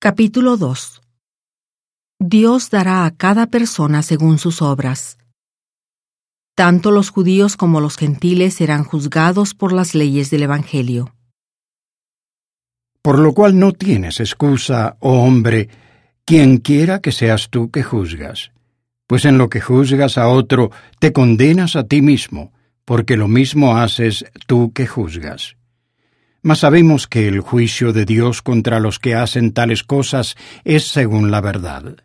Capítulo 2 Dios dará a cada persona según sus obras. Tanto los judíos como los gentiles serán juzgados por las leyes del Evangelio. Por lo cual no tienes excusa, oh hombre, quien quiera que seas tú que juzgas. Pues en lo que juzgas a otro, te condenas a ti mismo, porque lo mismo haces tú que juzgas. Mas sabemos que el juicio de Dios contra los que hacen tales cosas es según la verdad.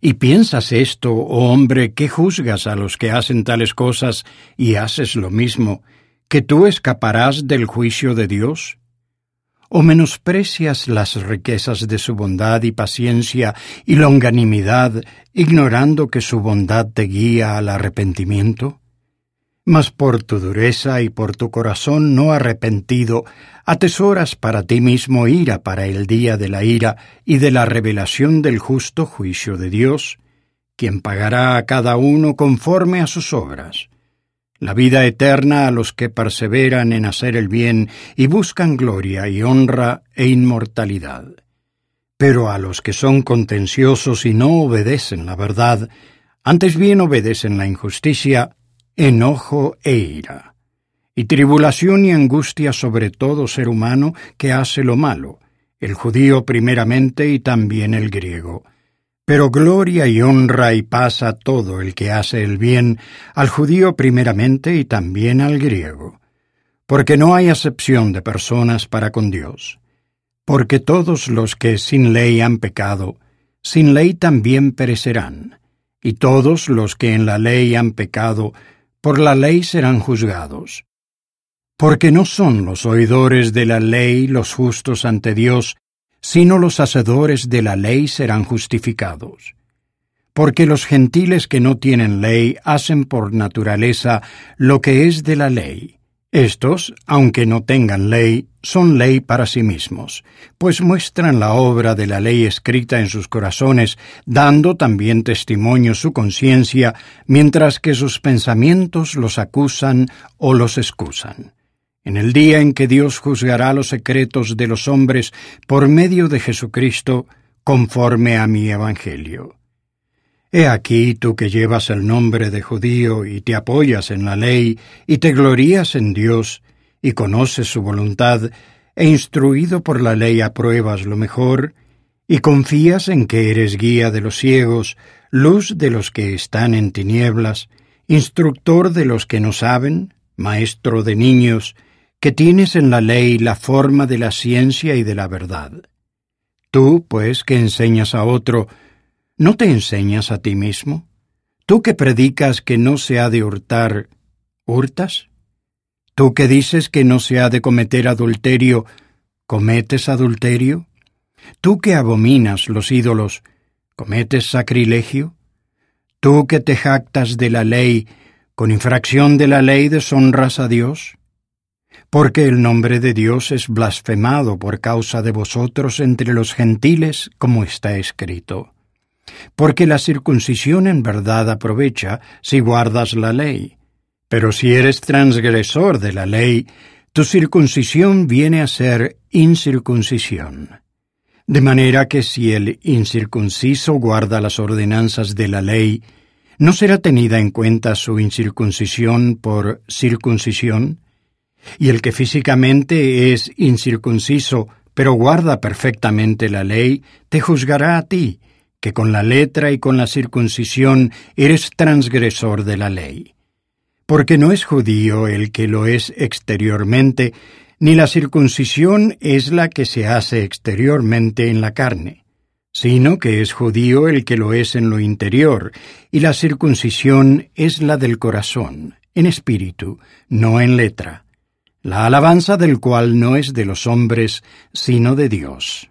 ¿Y piensas esto, oh hombre, que juzgas a los que hacen tales cosas y haces lo mismo, que tú escaparás del juicio de Dios? ¿O menosprecias las riquezas de su bondad y paciencia y longanimidad, ignorando que su bondad te guía al arrepentimiento? Mas por tu dureza y por tu corazón no arrepentido, atesoras para ti mismo ira para el día de la ira y de la revelación del justo juicio de Dios, quien pagará a cada uno conforme a sus obras. La vida eterna a los que perseveran en hacer el bien y buscan gloria y honra e inmortalidad. Pero a los que son contenciosos y no obedecen la verdad, antes bien obedecen la injusticia, enojo e ira, y tribulación y angustia sobre todo ser humano que hace lo malo, el judío primeramente y también el griego. Pero gloria y honra y paz a todo el que hace el bien, al judío primeramente y también al griego. Porque no hay acepción de personas para con Dios. Porque todos los que sin ley han pecado, sin ley también perecerán, y todos los que en la ley han pecado, por la ley serán juzgados. Porque no son los oidores de la ley los justos ante Dios, sino los hacedores de la ley serán justificados. Porque los gentiles que no tienen ley hacen por naturaleza lo que es de la ley, estos, aunque no tengan ley, son ley para sí mismos, pues muestran la obra de la ley escrita en sus corazones, dando también testimonio su conciencia, mientras que sus pensamientos los acusan o los excusan. En el día en que Dios juzgará los secretos de los hombres por medio de Jesucristo, conforme a mi Evangelio. He aquí tú que llevas el nombre de judío y te apoyas en la ley y te glorías en Dios y conoces su voluntad e instruido por la ley apruebas lo mejor y confías en que eres guía de los ciegos, luz de los que están en tinieblas, instructor de los que no saben, maestro de niños, que tienes en la ley la forma de la ciencia y de la verdad. Tú, pues, que enseñas a otro, ¿No te enseñas a ti mismo? ¿Tú que predicas que no se ha de hurtar, hurtas? ¿Tú que dices que no se ha de cometer adulterio, cometes adulterio? ¿Tú que abominas los ídolos, cometes sacrilegio? ¿Tú que te jactas de la ley, con infracción de la ley deshonras a Dios? Porque el nombre de Dios es blasfemado por causa de vosotros entre los gentiles, como está escrito porque la circuncisión en verdad aprovecha si guardas la ley. Pero si eres transgresor de la ley, tu circuncisión viene a ser incircuncisión. De manera que si el incircunciso guarda las ordenanzas de la ley, ¿no será tenida en cuenta su incircuncisión por circuncisión? Y el que físicamente es incircunciso, pero guarda perfectamente la ley, te juzgará a ti, que con la letra y con la circuncisión eres transgresor de la ley. Porque no es judío el que lo es exteriormente, ni la circuncisión es la que se hace exteriormente en la carne, sino que es judío el que lo es en lo interior, y la circuncisión es la del corazón, en espíritu, no en letra, la alabanza del cual no es de los hombres, sino de Dios.